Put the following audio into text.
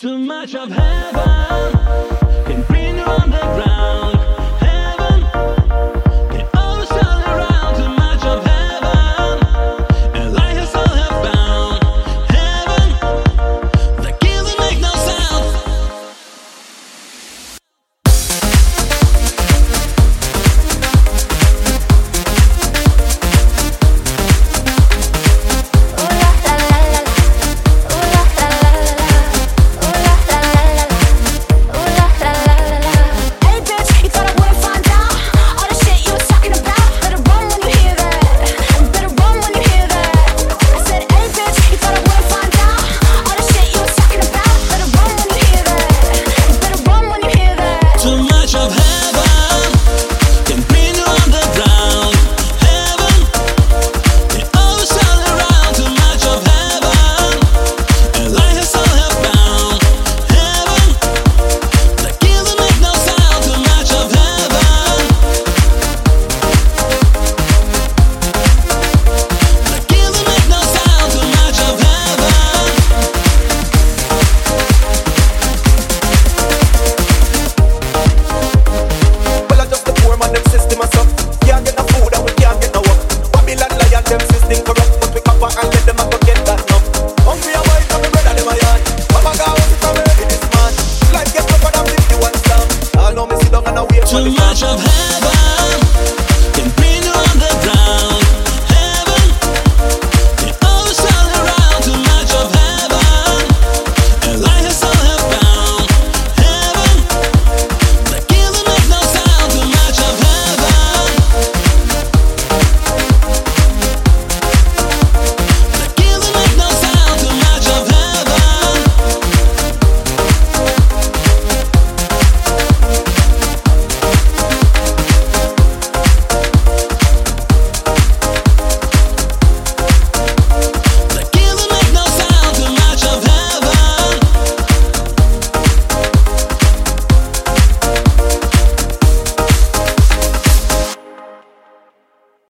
Too much of heaven can bring you underground. Too much of heaven.